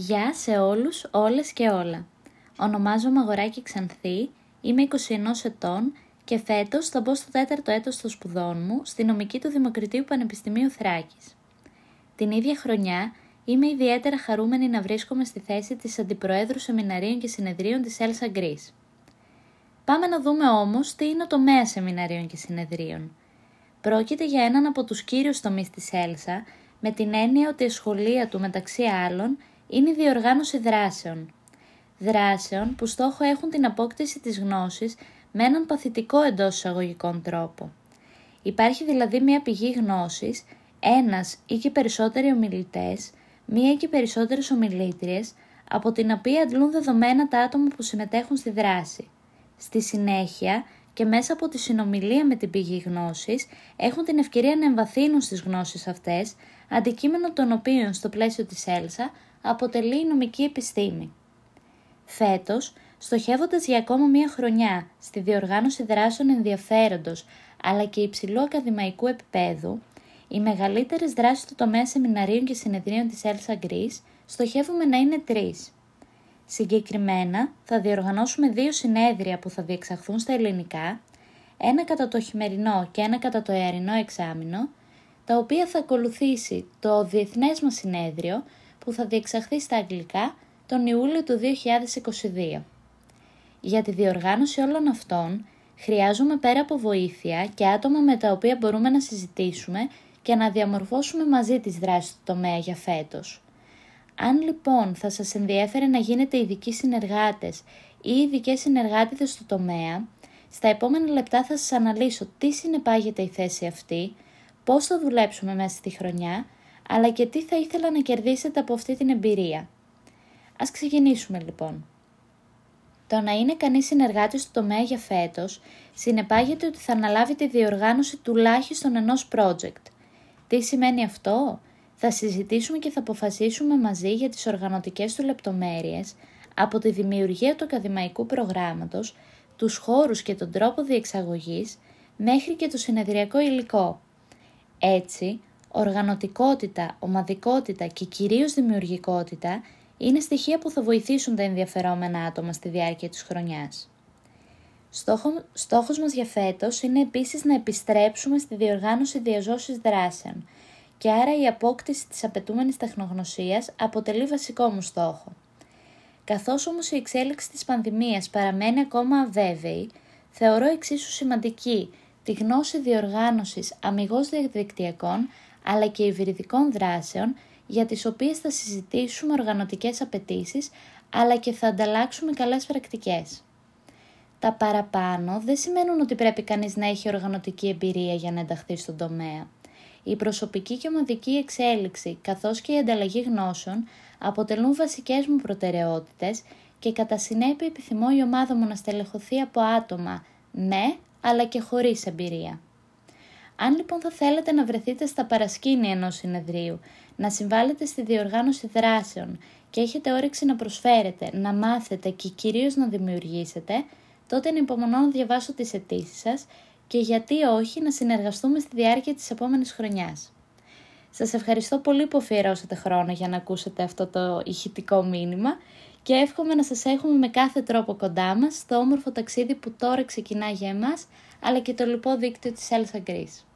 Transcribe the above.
Γεια σε όλους, όλες και όλα. Ονομάζομαι Αγοράκη Ξανθή, είμαι 21 ετών και φέτος θα μπω στο τέταρτο έτος των σπουδών μου στη νομική του Δημοκρατίου Πανεπιστημίου Θράκης. Την ίδια χρονιά είμαι ιδιαίτερα χαρούμενη να βρίσκομαι στη θέση της Αντιπροέδρου Σεμιναρίων και Συνεδρίων της Έλσα Γκρις. Πάμε να δούμε όμως τι είναι ο τομέα Σεμιναρίων και Συνεδρίων. Πρόκειται για έναν από τους κύριους τομείς της Έλσα, με την έννοια ότι η σχολεία του μεταξύ άλλων είναι η διοργάνωση δράσεων. Δράσεων που στόχο έχουν την απόκτηση της γνώσης με έναν παθητικό εντός εισαγωγικών τρόπο. Υπάρχει δηλαδή μια πηγή γνώσης, ένας ή και περισσότεροι ομιλητές, μία ή και περισσότερες ομιλήτριες, από την οποία αντλούν δεδομένα τα άτομα που συμμετέχουν στη δράση. Στη συνέχεια και μέσα από τη συνομιλία με την πηγή γνώσης έχουν την ευκαιρία να εμβαθύνουν στις γνώσεις αυτές, αντικείμενο των οποίων στο πλαίσιο της Έλσα αποτελεί η νομική επιστήμη. Φέτος, στοχεύοντας για ακόμα μία χρονιά στη διοργάνωση δράσεων ενδιαφέροντος αλλά και υψηλού ακαδημαϊκού επίπεδου, οι μεγαλύτερες δράσεις του τομέα σεμιναρίων και συνεδρίων της Elsa Greece στοχεύουμε να είναι τρεις. Συγκεκριμένα, θα διοργανώσουμε δύο συνέδρια που θα διεξαχθούν στα ελληνικά, ένα κατά το χειμερινό και ένα κατά το εαρινό εξάμηνο, τα οποία θα ακολουθήσει το διεθνές μας συνέδριο που θα διεξαχθεί στα αγγλικά τον Ιούλιο του 2022. Για τη διοργάνωση όλων αυτών χρειάζομαι πέρα από βοήθεια και άτομα με τα οποία μπορούμε να συζητήσουμε και να διαμορφώσουμε μαζί τις δράσεις του τομέα για φέτος. Αν λοιπόν θα σας ενδιέφερε να γίνετε ειδικοί συνεργάτες ή ειδικές συνεργάτες στο τομέα, στα επόμενα λεπτά θα σας αναλύσω τι συνεπάγεται η θέση αυτή, πώς θα δουλέψουμε μέσα στη χρονιά, αλλά και τι θα ήθελα να κερδίσετε από αυτή την εμπειρία. Ας ξεκινήσουμε λοιπόν. Το να είναι κανείς συνεργάτης στο τομέα για φέτος συνεπάγεται ότι θα αναλάβει τη διοργάνωση τουλάχιστον ενός project. Τι σημαίνει αυτό; Θα συζητήσουμε και θα αποφασίσουμε μαζί για τις οργανωτικές του λεπτομέρειες από τη δημιουργία του ακαδημαϊκού προγράμματος, τους χώρους και τον τρόπο διεξαγωγής μέχρι και το συνεδριακό υλικό. Έτσι, οργανωτικότητα, ομαδικότητα και κυρίως δημιουργικότητα είναι στοιχεία που θα βοηθήσουν τα ενδιαφερόμενα άτομα στη διάρκεια της χρονιάς. Στόχο, στόχος μας για φέτος είναι επίσης να επιστρέψουμε στη διοργάνωση διαζώσης δράσεων και άρα η απόκτηση της απαιτούμενης τεχνογνωσίας αποτελεί βασικό μου στόχο. Καθώς όμως η εξέλιξη της πανδημίας παραμένει ακόμα αβέβαιη, θεωρώ εξίσου σημαντική τη γνώση διοργάνωσης αμυγός διαδικτυακών αλλά και υβριδικών δράσεων για τις οποίες θα συζητήσουμε οργανωτικές απαιτήσεις, αλλά και θα ανταλλάξουμε καλές πρακτικές. Τα παραπάνω δεν σημαίνουν ότι πρέπει κανείς να έχει οργανωτική εμπειρία για να ενταχθεί στον τομέα. Η προσωπική και ομαδική εξέλιξη καθώς και η ανταλλαγή γνώσεων αποτελούν βασικές μου προτεραιότητες και κατά συνέπεια επιθυμώ η ομάδα μου να στελεχωθεί από άτομα με αλλά και χωρίς εμπειρία. Αν λοιπόν θα θέλετε να βρεθείτε στα παρασκήνια ενός συνεδρίου, να συμβάλλετε στη διοργάνωση δράσεων και έχετε όρεξη να προσφέρετε, να μάθετε και κυρίως να δημιουργήσετε, τότε είναι υπομονώ να διαβάσω τις αιτήσεις σας και γιατί όχι να συνεργαστούμε στη διάρκεια της επόμενης χρονιάς. Σας ευχαριστώ πολύ που αφιερώσατε χρόνο για να ακούσετε αυτό το ηχητικό μήνυμα και εύχομαι να σας έχουμε με κάθε τρόπο κοντά μας στο όμορφο ταξίδι που τώρα ξεκινά για εμάς αλλά και το λοιπό δίκτυο της Elsa Greece.